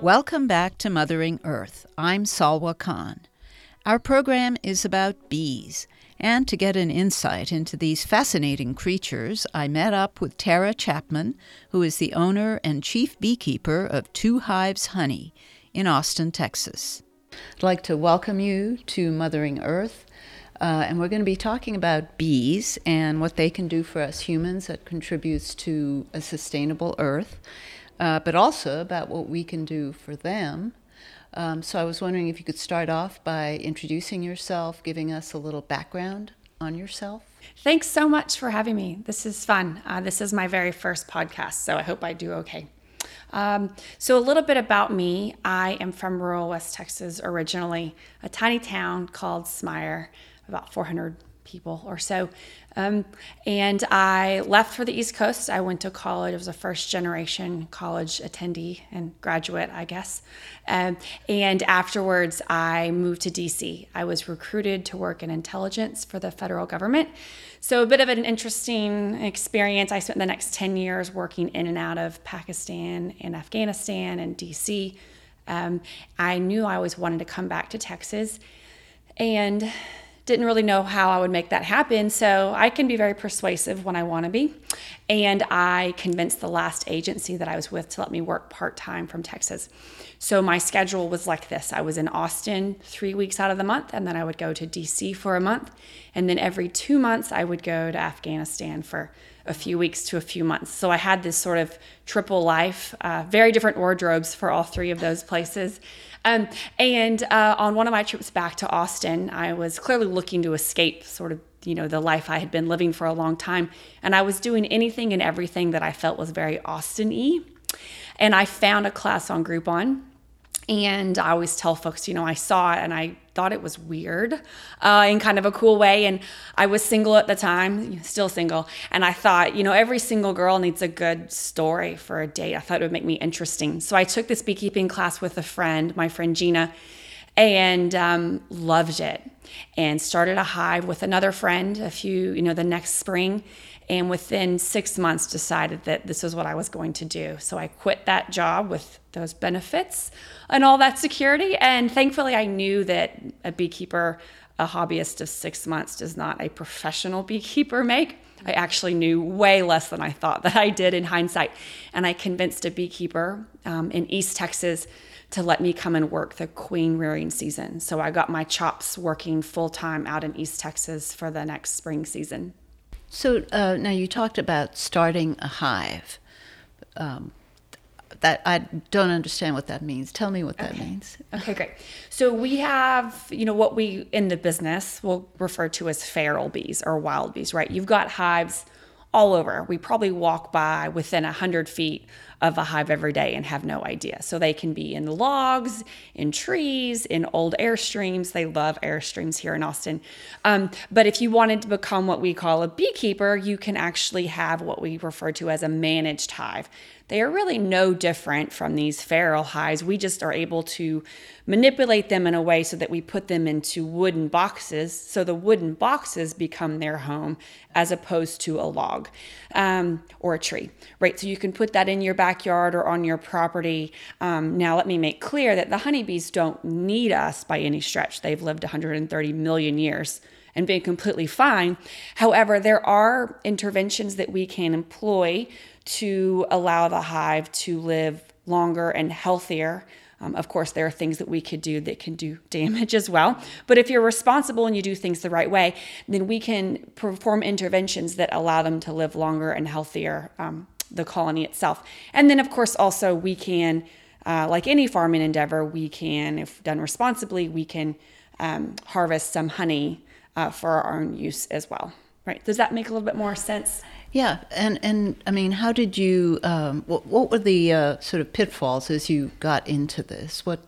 Welcome back to Mothering Earth. I'm Salwa Khan. Our program is about bees, and to get an insight into these fascinating creatures, I met up with Tara Chapman, who is the owner and chief beekeeper of Two Hives Honey in Austin, Texas. I'd like to welcome you to Mothering Earth. Uh, and we're going to be talking about bees and what they can do for us humans that contributes to a sustainable earth uh, but also about what we can do for them. Um, so I was wondering if you could start off by introducing yourself, giving us a little background on yourself. Thanks so much for having me. This is fun. Uh, this is my very first podcast, so I hope I do okay. Um, so, a little bit about me I am from rural West Texas originally, a tiny town called Smyer, about 400 people or so. Um, and I left for the East Coast. I went to college. I was a first generation college attendee and graduate, I guess. Um, and afterwards, I moved to DC. I was recruited to work in intelligence for the federal government. So, a bit of an interesting experience. I spent the next 10 years working in and out of Pakistan and Afghanistan and DC. Um, I knew I always wanted to come back to Texas. And didn't really know how I would make that happen. So I can be very persuasive when I want to be. And I convinced the last agency that I was with to let me work part time from Texas. So my schedule was like this I was in Austin three weeks out of the month, and then I would go to DC for a month. And then every two months, I would go to Afghanistan for a few weeks to a few months. So I had this sort of triple life, uh, very different wardrobes for all three of those places. Um, and uh, on one of my trips back to Austin, I was clearly looking to escape sort of you know the life I had been living for a long time, and I was doing anything and everything that I felt was very Austin-y. And I found a class on Groupon and I always tell folks, you know, I saw it and I thought it was weird uh, in kind of a cool way. And I was single at the time, still single. And I thought, you know, every single girl needs a good story for a date. I thought it would make me interesting. So I took this beekeeping class with a friend, my friend Gina, and um, loved it. And started a hive with another friend a few, you know, the next spring and within six months decided that this was what I was going to do. So I quit that job with those benefits and all that security. And thankfully, I knew that a beekeeper, a hobbyist of six months, does not a professional beekeeper make. I actually knew way less than I thought that I did in hindsight. And I convinced a beekeeper um, in East Texas to let me come and work the queen rearing season. So I got my chops working full time out in East Texas for the next spring season. So uh, now you talked about starting a hive. Um, that I don't understand what that means. Tell me what that okay. means. Okay, great. So we have, you know, what we in the business will refer to as feral bees or wild bees, right? You've got hives all over. We probably walk by within 100 feet of a hive every day and have no idea. So they can be in logs, in trees, in old airstreams. They love airstreams here in Austin. Um, but if you wanted to become what we call a beekeeper, you can actually have what we refer to as a managed hive they are really no different from these feral hives. We just are able to manipulate them in a way so that we put them into wooden boxes. So the wooden boxes become their home as opposed to a log um, or a tree, right? So you can put that in your backyard or on your property. Um, now, let me make clear that the honeybees don't need us by any stretch. They've lived 130 million years and been completely fine. However, there are interventions that we can employ to allow the hive to live longer and healthier. Um, of course, there are things that we could do that can do damage as well. But if you're responsible and you do things the right way, then we can perform interventions that allow them to live longer and healthier, um, the colony itself. And then, of course, also we can, uh, like any farming endeavor, we can, if done responsibly, we can um, harvest some honey uh, for our own use as well. Right? Does that make a little bit more sense? Yeah, and and I mean, how did you? Um, what, what were the uh, sort of pitfalls as you got into this? What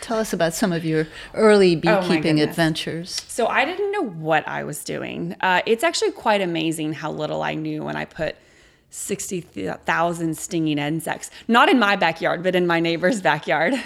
tell us about some of your early oh beekeeping oh adventures. So I didn't know what I was doing. Uh, it's actually quite amazing how little I knew when I put 60,000 stinging insects. Not in my backyard, but in my neighbor's backyard.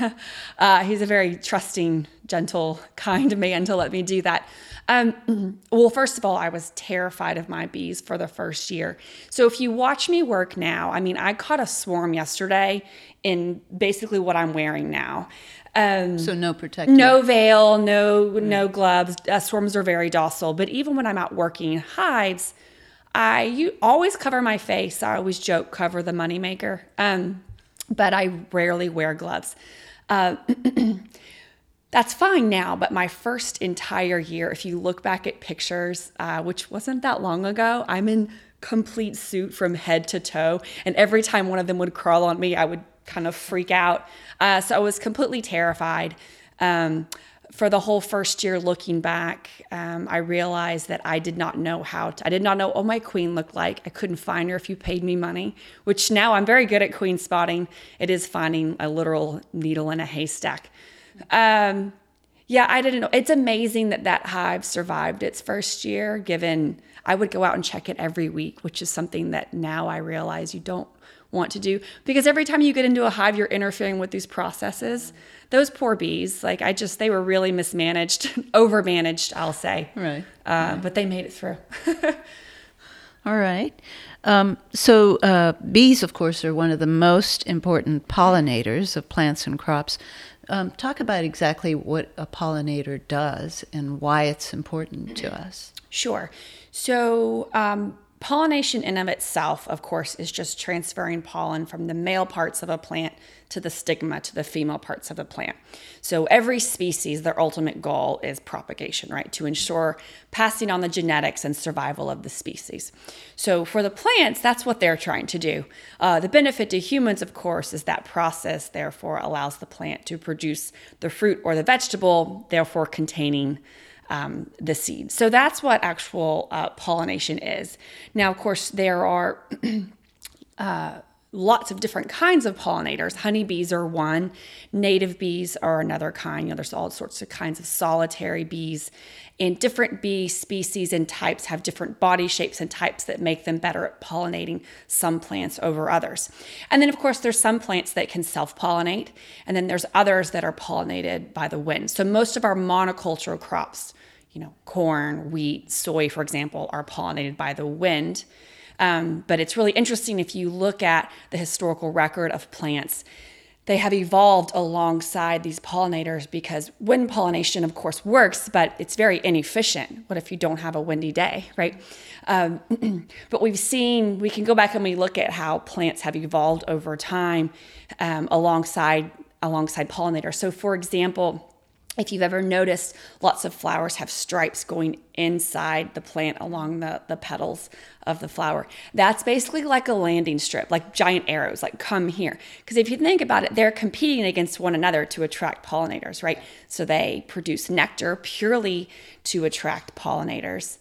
Uh, he's a very trusting, gentle, kind man to let me do that. Um, well, first of all, I was terrified of my bees for the first year. So if you watch me work now, I mean, I caught a swarm yesterday in basically what I'm wearing now. Um, so no protective, no veil, no no gloves. Uh, swarms are very docile, but even when I'm out working in hives, I you always cover my face. I always joke, cover the moneymaker. Um, but I rarely wear gloves. Uh, that's fine now, but my first entire year, if you look back at pictures, uh, which wasn't that long ago, I'm in complete suit from head to toe. And every time one of them would crawl on me, I would kind of freak out. Uh, so I was completely terrified. Um, for the whole first year looking back, um, I realized that I did not know how to, I did not know what my queen looked like. I couldn't find her if you paid me money, which now I'm very good at queen spotting. It is finding a literal needle in a haystack. Um, yeah, I didn't know. It's amazing that that hive survived its first year, given I would go out and check it every week, which is something that now I realize you don't want to do because every time you get into a hive, you're interfering with these processes. Those poor bees, like I just, they were really mismanaged, overmanaged, I'll say. Right. Uh, right. But they made it through. All right. Um, so, uh, bees, of course, are one of the most important pollinators of plants and crops. Um, talk about exactly what a pollinator does and why it's important to us. Sure. So, um, pollination in of itself, of course, is just transferring pollen from the male parts of a plant to the stigma to the female parts of the plant. So every species, their ultimate goal is propagation, right? To ensure passing on the genetics and survival of the species. So for the plants, that's what they're trying to do. Uh, the benefit to humans, of course, is that process therefore allows the plant to produce the fruit or the vegetable, therefore containing um, the seed. So that's what actual uh, pollination is. Now, of course, there are uh, lots of different kinds of pollinators. Honeybees are one, native bees are another kind. You know, there's all sorts of kinds of solitary bees. And different bee species and types have different body shapes and types that make them better at pollinating some plants over others. And then, of course, there's some plants that can self pollinate, and then there's others that are pollinated by the wind. So, most of our monocultural crops, you know, corn, wheat, soy, for example, are pollinated by the wind. Um, but it's really interesting if you look at the historical record of plants. They have evolved alongside these pollinators because wind pollination, of course, works, but it's very inefficient. What if you don't have a windy day, right? Um, but we've seen, we can go back and we look at how plants have evolved over time um, alongside alongside pollinators. So, for example, if you've ever noticed, lots of flowers have stripes going inside the plant along the, the petals of the flower. That's basically like a landing strip, like giant arrows, like come here. Because if you think about it, they're competing against one another to attract pollinators, right? So they produce nectar purely to attract pollinators.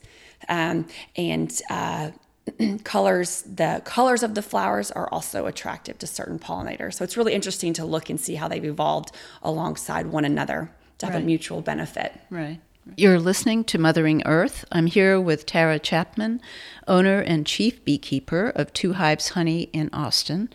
Um, and uh, colors the colors of the flowers are also attractive to certain pollinators so it's really interesting to look and see how they've evolved alongside one another to have right. a mutual benefit. Right. You're listening to Mothering Earth. I'm here with Tara Chapman, owner and chief beekeeper of Two Hives Honey in Austin.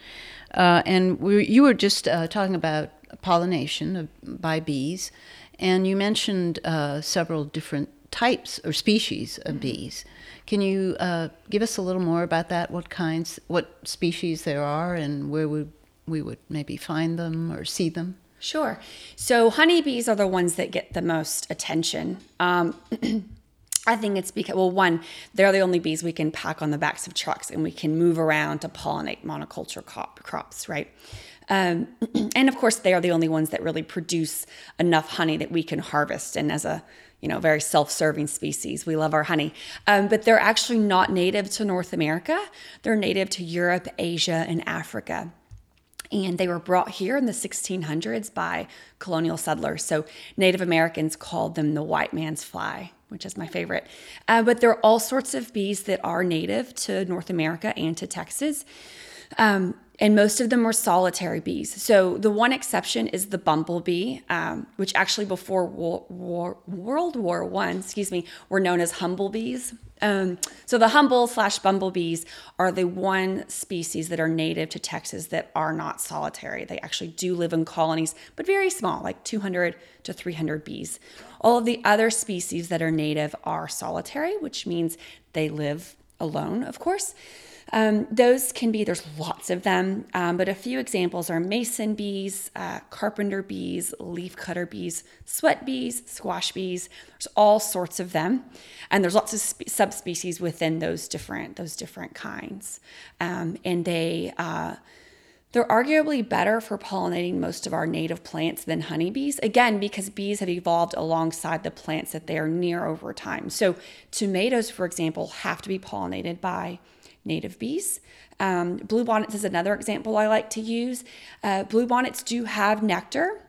Uh, and we, you were just uh, talking about pollination of, by bees, and you mentioned uh, several different types or species of mm-hmm. bees. Can you uh, give us a little more about that? What kinds, what species there are, and where we, we would maybe find them or see them? Sure. So honeybees are the ones that get the most attention. Um, I think it's because, well, one, they're the only bees we can pack on the backs of trucks and we can move around to pollinate monoculture crop, crops, right? Um, and of course, they are the only ones that really produce enough honey that we can harvest. And as a you know, very self-serving species. We love our honey, um, but they're actually not native to North America. They're native to Europe, Asia, and Africa and they were brought here in the 1600s by colonial settlers. So Native Americans called them the white man's fly, which is my favorite. Uh, but there are all sorts of bees that are native to North America and to Texas. Um, and most of them were solitary bees. So the one exception is the bumblebee, um, which actually before war, war, World War One, excuse me, were known as humblebees. Um, so the humble slash bumblebees are the one species that are native to Texas that are not solitary. They actually do live in colonies, but very small, like 200 to 300 bees. All of the other species that are native are solitary, which means they live alone, of course. Um, those can be, there's lots of them, um, but a few examples are mason bees, uh, carpenter bees, leafcutter bees, sweat bees, squash bees. There's all sorts of them, and there's lots of spe- subspecies within those different those different kinds, um, and they. Uh, they're arguably better for pollinating most of our native plants than honeybees, again, because bees have evolved alongside the plants that they are near over time. So, tomatoes, for example, have to be pollinated by native bees. Um, bluebonnets is another example I like to use. Uh, bluebonnets do have nectar,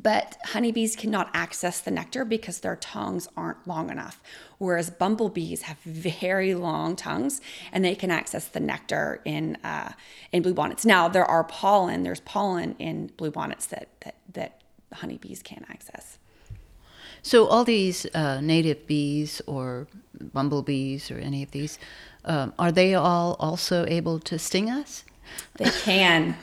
but honeybees cannot access the nectar because their tongues aren't long enough. Whereas bumblebees have very long tongues and they can access the nectar in uh, in bluebonnets. Now there are pollen. There's pollen in bluebonnets that that that honeybees can't access. So all these uh, native bees or bumblebees or any of these, um, are they all also able to sting us? They can.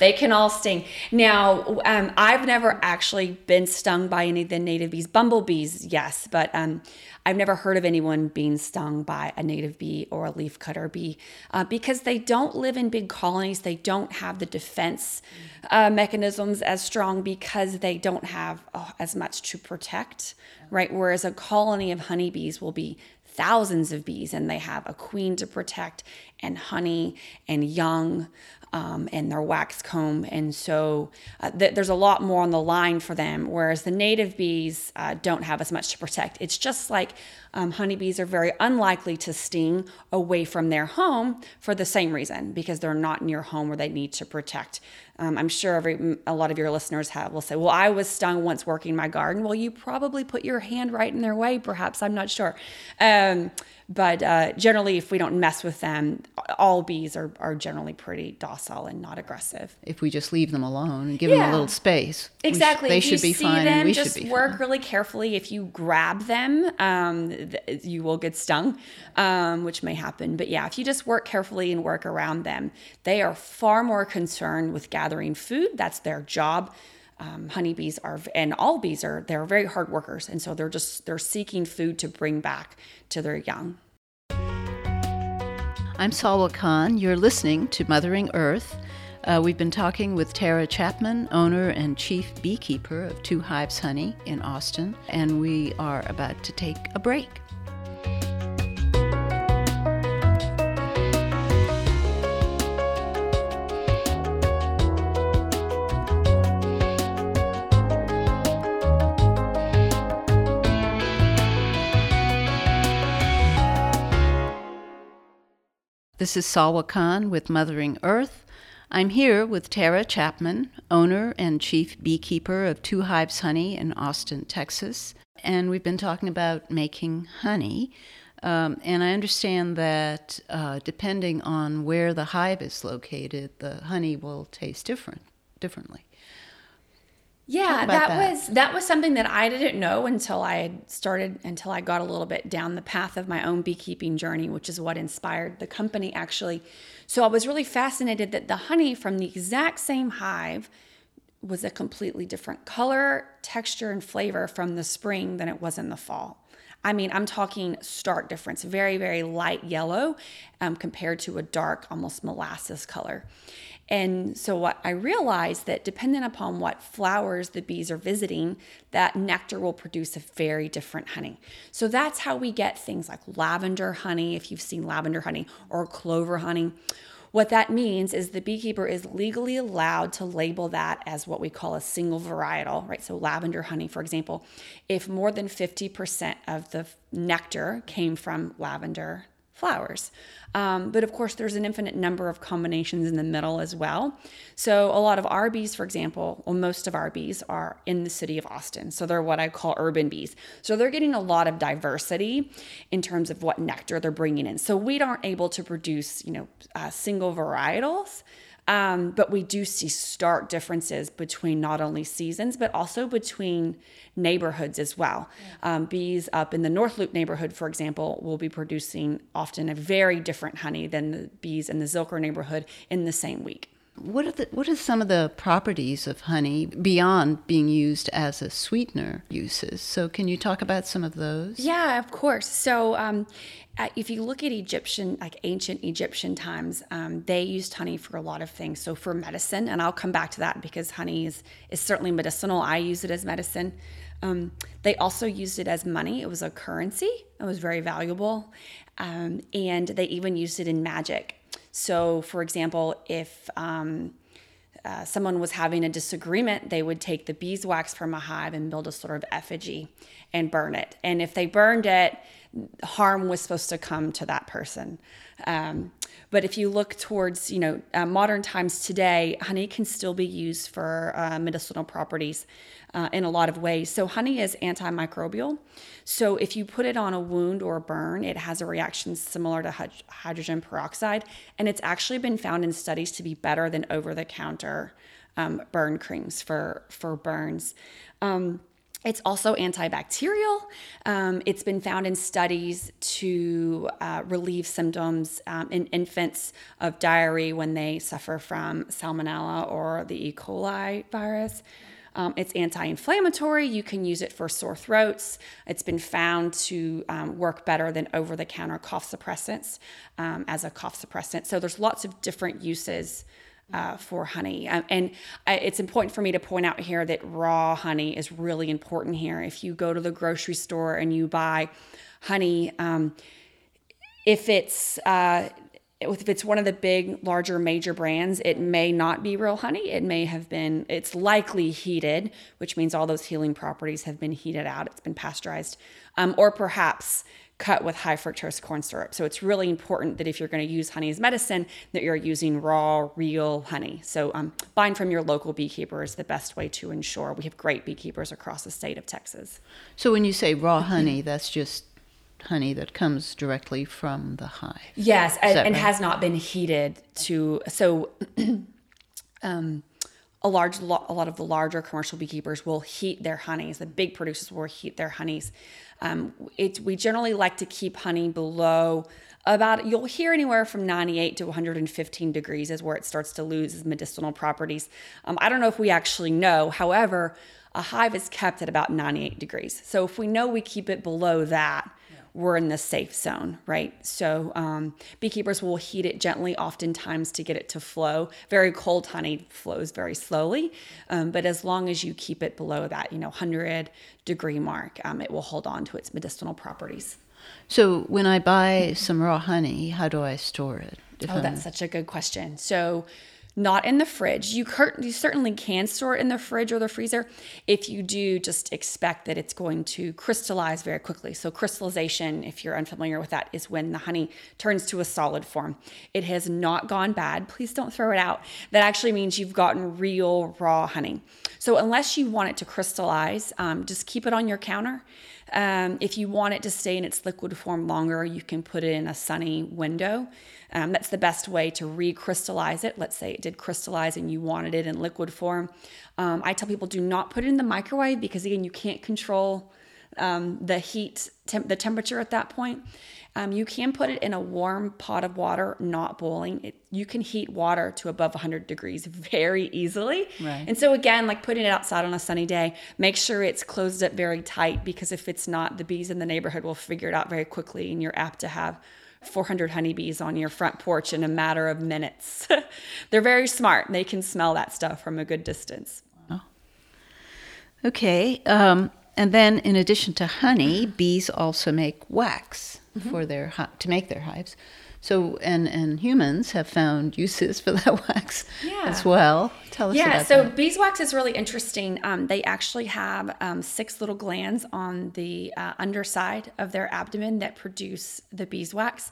they can all sting. Now, um, I've never actually been stung by any of the native bees. Bumblebees, yes, but um, I've never heard of anyone being stung by a native bee or a leafcutter bee uh, because they don't live in big colonies. They don't have the defense uh, mechanisms as strong because they don't have oh, as much to protect, right? Whereas a colony of honeybees will be thousands of bees and they have a queen to protect and honey and young um, and their wax comb. And so uh, th- there's a lot more on the line for them, whereas the native bees uh, don't have as much to protect. It's just like um, honeybees are very unlikely to sting away from their home for the same reason, because they're not near home where they need to protect. Um, I'm sure every a lot of your listeners have will say, "Well, I was stung once working my garden." Well, you probably put your hand right in their way, perhaps. I'm not sure. Um, but uh, generally, if we don't mess with them, all bees are, are generally pretty docile and not aggressive. If we just leave them alone and give yeah. them a little space, exactly. Sh- they if should be fine. Them, and we just should be work fine. really carefully. If you grab them, um, th- you will get stung, um, which may happen. But yeah, if you just work carefully and work around them, they are far more concerned with gathering food. That's their job. Um, honeybees are and all bees are they're very hard workers. And so they're just they're seeking food to bring back to their young. I'm salwa khan. You're listening to mothering earth. Uh, we've been talking with Tara Chapman, owner and chief beekeeper of Two Hives Honey in Austin, and we are about to take a break. This is Salwa Khan with Mothering Earth. I'm here with Tara Chapman, owner and chief beekeeper of Two Hives Honey in Austin, Texas. And we've been talking about making honey. Um, and I understand that uh, depending on where the hive is located, the honey will taste different, differently. Yeah, that, that, was that was something that I didn't know until I started until I got a little bit down the path of my own beekeeping journey, which is what inspired the company actually. So I was really fascinated that the honey from the exact same hive was a completely different color, texture, and flavor from the spring than it was in the fall. I mean, I'm talking stark difference, very, very light yellow um, compared to a dark, almost molasses color. And so what I realized that depending upon what flowers the bees are visiting, that nectar will produce a very different honey. So that's how we get things like lavender honey, if you've seen lavender honey, or clover honey. What that means is the beekeeper is legally allowed to label that as what we call a single varietal, right? So, lavender honey, for example, if more than 50% of the nectar came from lavender flowers. Um, but of course, there's an infinite number of combinations in the middle as well. So, a lot of our bees, for example, well, most of our bees are in the city of Austin. So, they're what I call urban bees. So, they're getting a lot of diversity in terms of what nectar they're bringing in. So, we aren't able to produce, you know, uh, single varietals. Um, but we do see stark differences between not only seasons, but also between neighborhoods as well. Um, bees up in the North Loop neighborhood, for example, will be producing often a very different honey than the bees in the Zilker neighborhood in the same week. What are the, what are some of the properties of honey beyond being used as a sweetener uses? So can you talk about some of those? Yeah, of course. So um, if you look at Egyptian, like ancient Egyptian times, um, they used honey for a lot of things. So for medicine, and I'll come back to that because honey is, is certainly medicinal. I use it as medicine. Um, they also used it as money. It was a currency. It was very valuable, um, and they even used it in magic. So, for example, if um, uh, someone was having a disagreement, they would take the beeswax from a hive and build a sort of effigy and burn it. And if they burned it, harm was supposed to come to that person. Um, but if you look towards, you know, uh, modern times today, honey can still be used for uh, medicinal properties uh, in a lot of ways. So honey is antimicrobial. So if you put it on a wound or a burn, it has a reaction similar to hydrogen peroxide, and it's actually been found in studies to be better than over-the-counter um, burn creams for for burns. Um, it's also antibacterial. Um, it's been found in studies to uh, relieve symptoms um, in infants of diarrhea when they suffer from salmonella or the E. coli virus. Um, it's anti inflammatory. You can use it for sore throats. It's been found to um, work better than over the counter cough suppressants um, as a cough suppressant. So there's lots of different uses. Uh, for honey. Um, and I, it's important for me to point out here that raw honey is really important here. If you go to the grocery store and you buy honey, um, if it's uh, if it's one of the big, larger, major brands, it may not be real honey. It may have been, it's likely heated, which means all those healing properties have been heated out. It's been pasteurized, um, or perhaps cut with high fructose corn syrup. So it's really important that if you're going to use honey as medicine, that you're using raw, real honey. So um, buying from your local beekeeper is the best way to ensure. We have great beekeepers across the state of Texas. So when you say raw honey, that's just honey that comes directly from the hive. Yes, and, and has not been heated to so. um, a large a lot of the larger commercial beekeepers will heat their honeys. The big producers will heat their honeys. Um, it, we generally like to keep honey below about you'll hear anywhere from 98 to 115 degrees is where it starts to lose its medicinal properties. Um, I don't know if we actually know. However, a hive is kept at about 98 degrees. So if we know we keep it below that, we're in the safe zone, right? So um, beekeepers will heat it gently, oftentimes to get it to flow. Very cold honey flows very slowly, um, but as long as you keep it below that, you know, 100 degree mark, um, it will hold on to its medicinal properties. So when I buy some raw honey, how do I store it? Oh, that's such a good question. So not in the fridge. You, cur- you certainly can store it in the fridge or the freezer. If you do, just expect that it's going to crystallize very quickly. So, crystallization, if you're unfamiliar with that, is when the honey turns to a solid form. It has not gone bad. Please don't throw it out. That actually means you've gotten real raw honey. So, unless you want it to crystallize, um, just keep it on your counter. Um, if you want it to stay in its liquid form longer, you can put it in a sunny window. Um, that's the best way to recrystallize it. Let's say it did crystallize and you wanted it in liquid form. Um, I tell people do not put it in the microwave because, again, you can't control um, the heat, temp- the temperature at that point. Um, you can put it in a warm pot of water, not boiling. It, you can heat water to above 100 degrees very easily. Right. And so, again, like putting it outside on a sunny day, make sure it's closed up very tight because if it's not, the bees in the neighborhood will figure it out very quickly and you're apt to have 400 honeybees on your front porch in a matter of minutes. They're very smart. They can smell that stuff from a good distance. Okay. Um, and then, in addition to honey, bees also make wax mm-hmm. for their to make their hives. So, and and humans have found uses for that wax yeah. as well Tell us yeah, so that. beeswax is really interesting. Um, they actually have um, six little glands on the uh, underside of their abdomen that produce the beeswax.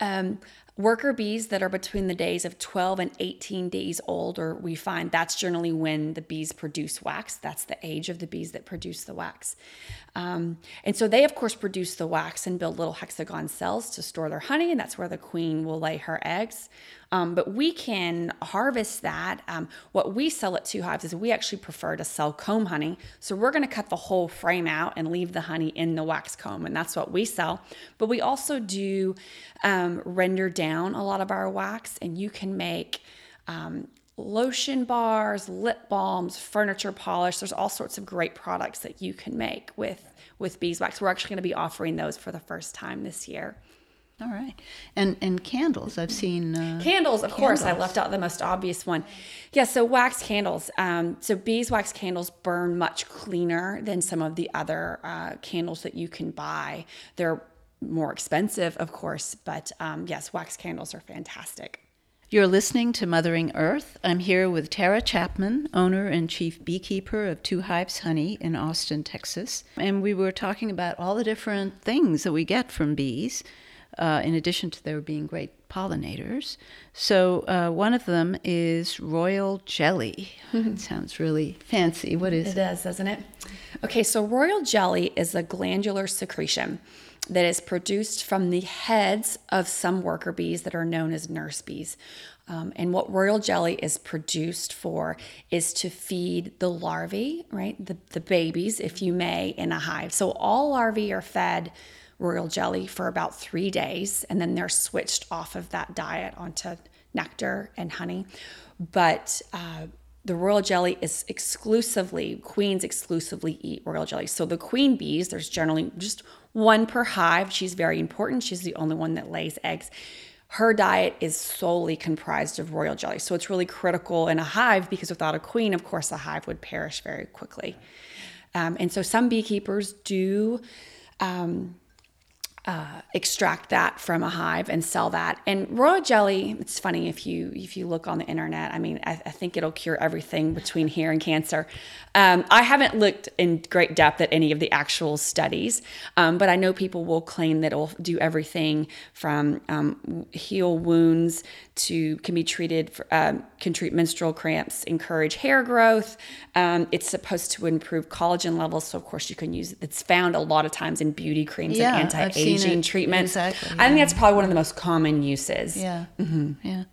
Um, worker bees that are between the days of 12 and 18 days old, or we find that's generally when the bees produce wax. That's the age of the bees that produce the wax. Um, and so they, of course, produce the wax and build little hexagon cells to store their honey, and that's where the queen will lay her eggs. Um, but we can harvest that. Um, what we sell at Two Hives is we actually prefer to sell comb honey. So we're going to cut the whole frame out and leave the honey in the wax comb, and that's what we sell. But we also do um, render down a lot of our wax, and you can make um, lotion bars, lip balms, furniture polish. There's all sorts of great products that you can make with with beeswax. We're actually going to be offering those for the first time this year. All right, and and candles. I've seen uh, candles. Of course, I left out the most obvious one. Yeah, so wax candles. Um, so beeswax candles burn much cleaner than some of the other uh, candles that you can buy. They're more expensive, of course, but um, yes, wax candles are fantastic. You're listening to Mothering Earth. I'm here with Tara Chapman, owner and chief beekeeper of Two Hives Honey in Austin, Texas. And we were talking about all the different things that we get from bees, uh, in addition to their being great pollinators. So, uh, one of them is royal jelly. it sounds really fancy. What is It does, doesn't it? Okay, so royal jelly is a glandular secretion that is produced from the heads of some worker bees that are known as nurse bees. Um, and what royal jelly is produced for is to feed the larvae, right? The, the babies, if you may, in a hive. So all larvae are fed royal jelly for about three days, and then they're switched off of that diet onto nectar and honey. But uh, the royal jelly is exclusively queens exclusively eat royal jelly. So the queen bees there's generally just one per hive. She's very important. She's the only one that lays eggs. Her diet is solely comprised of royal jelly. So it's really critical in a hive because without a queen of course the hive would perish very quickly. Um, and so some beekeepers do um, uh, extract that from a hive and sell that. And royal jelly, it's funny if you if you look on the internet. I mean, I, I think it'll cure everything between here and cancer. Um, I haven't looked in great depth at any of the actual studies, um, but I know people will claim that it'll do everything from um, heal wounds to can be treated for, um, can treat menstrual cramps, encourage hair growth. Um, it's supposed to improve collagen levels, so of course you can use it. It's found a lot of times in beauty creams Yeah, and I've it. treatments. Exactly, I think that's probably one of the most common uses. Yeah. Yeah.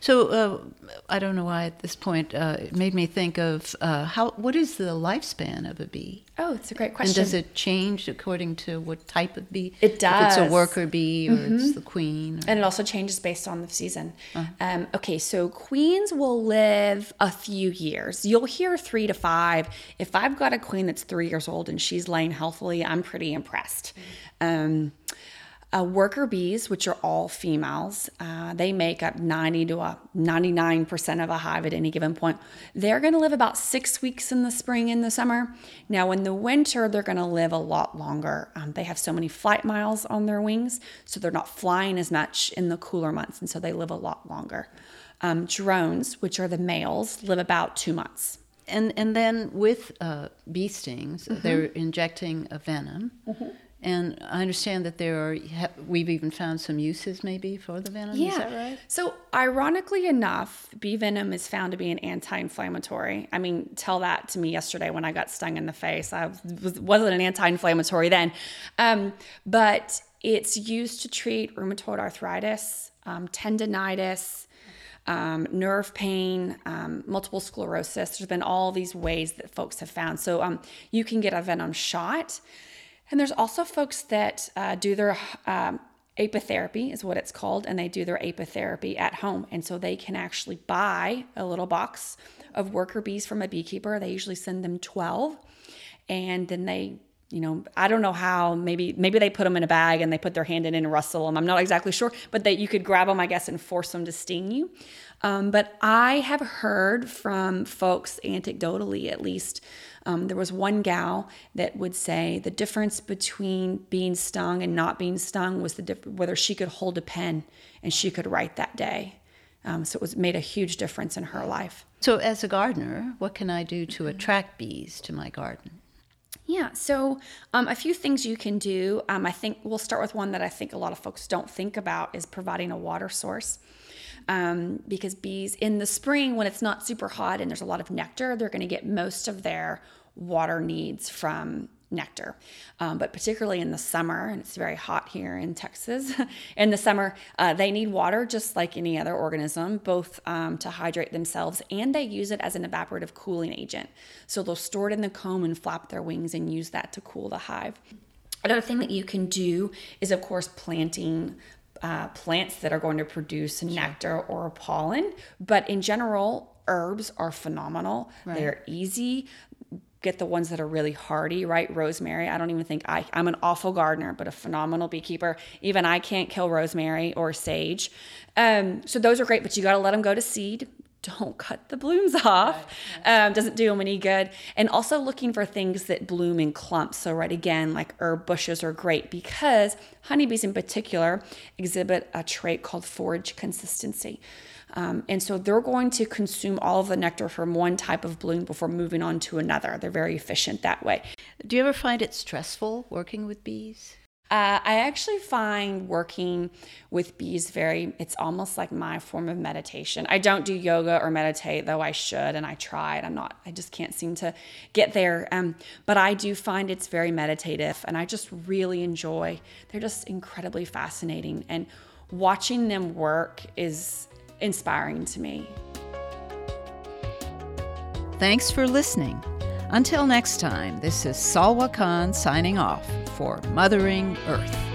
So uh, I don't know why at this point uh, it made me think of uh, how. What is the lifespan of a bee? Oh, it's a great question. And does it change according to what type of bee? It does. If it's a worker bee or it's the queen. or- and it also changes based on the season. Um, okay, so queens will live a few years. You'll hear three to five. If I've got a queen that's three years old and she's laying healthily, I'm pretty impressed. Um, uh, worker bees, which are all females, uh, they make up 90 to a 99% of a hive at any given point. They're going to live about six weeks in the spring and the summer. Now, in the winter, they're going to live a lot longer. Um, they have so many flight miles on their wings, so they're not flying as much in the cooler months, and so they live a lot longer. Um, drones, which are the males, live about two months. And and then with uh, bee stings, Mm-hmm. they're injecting a venom. And I understand that there are. We've even found some uses maybe for the venom. Is that right? So, ironically enough, bee venom is found to be an anti-inflammatory. I mean, tell that to me yesterday when I got stung in the face. I was, wasn't an anti-inflammatory then, um, but it's used to treat rheumatoid arthritis, um, tendonitis. Um, nerve pain, um, multiple sclerosis. There's been all these ways that folks have found. So um, you can get a venom shot. And there's also folks that uh, do their um, apitherapy, is what it's called, and they do their apitherapy at home. And so they can actually buy a little box of worker bees from a beekeeper. They usually send them 12, and then they you know i don't know how maybe maybe they put them in a bag and they put their hand in and rustle them i'm not exactly sure but that you could grab them i guess and force them to sting you um, but i have heard from folks anecdotally at least um, there was one gal that would say the difference between being stung and not being stung was the diff- whether she could hold a pen and she could write that day Um, so it was made a huge difference in her life. So, as a gardener, what can I do to attract bees to my garden? Yeah, so um, a few things you can do. Um, I think we'll start with one that I think a lot of folks don't think about is providing a water source. Um, because bees in the spring, when it's not super hot and there's a lot of nectar, they're going to get most of their water needs from nectar. Um, but particularly in the summer, and it's very hot here in Texas, in the summer, uh, they need water just like any other organism, both um, to hydrate themselves and they use it as an evaporative cooling agent. So they'll store it in the comb and flap their wings and use that to cool the hive. Another thing that you can do is, of course, planting uh, plants that are going to produce nectar or pollen. But in general, herbs are phenomenal. Right. They're easy get the ones that are really hardy, right? Rosemary. I don't even think I, I'm an awful gardener, but a phenomenal beekeeper. Even I can't kill rosemary or sage. Um, so those are great, but you got to let them go to seed. Don't cut the blooms off. Um, doesn't do them any good. And also looking for things that bloom in clumps. So, right again, like herb bushes are great because honeybees in particular exhibit a trait called forage consistency. Um, and so they're going to consume all of the nectar from one type of bloom before moving on to another. They're very efficient that way. Do you ever find it stressful working with bees? Uh, I actually find working with bees very, it's almost like my form of meditation. I don't do yoga or meditate, though I should, and I tried. I'm not, I just can't seem to get there. Um, but I do find it's very meditative, and I just really enjoy, they're just incredibly fascinating. And watching them work is inspiring to me. Thanks for listening. Until next time, this is Salwa Khan signing off for Mothering Earth.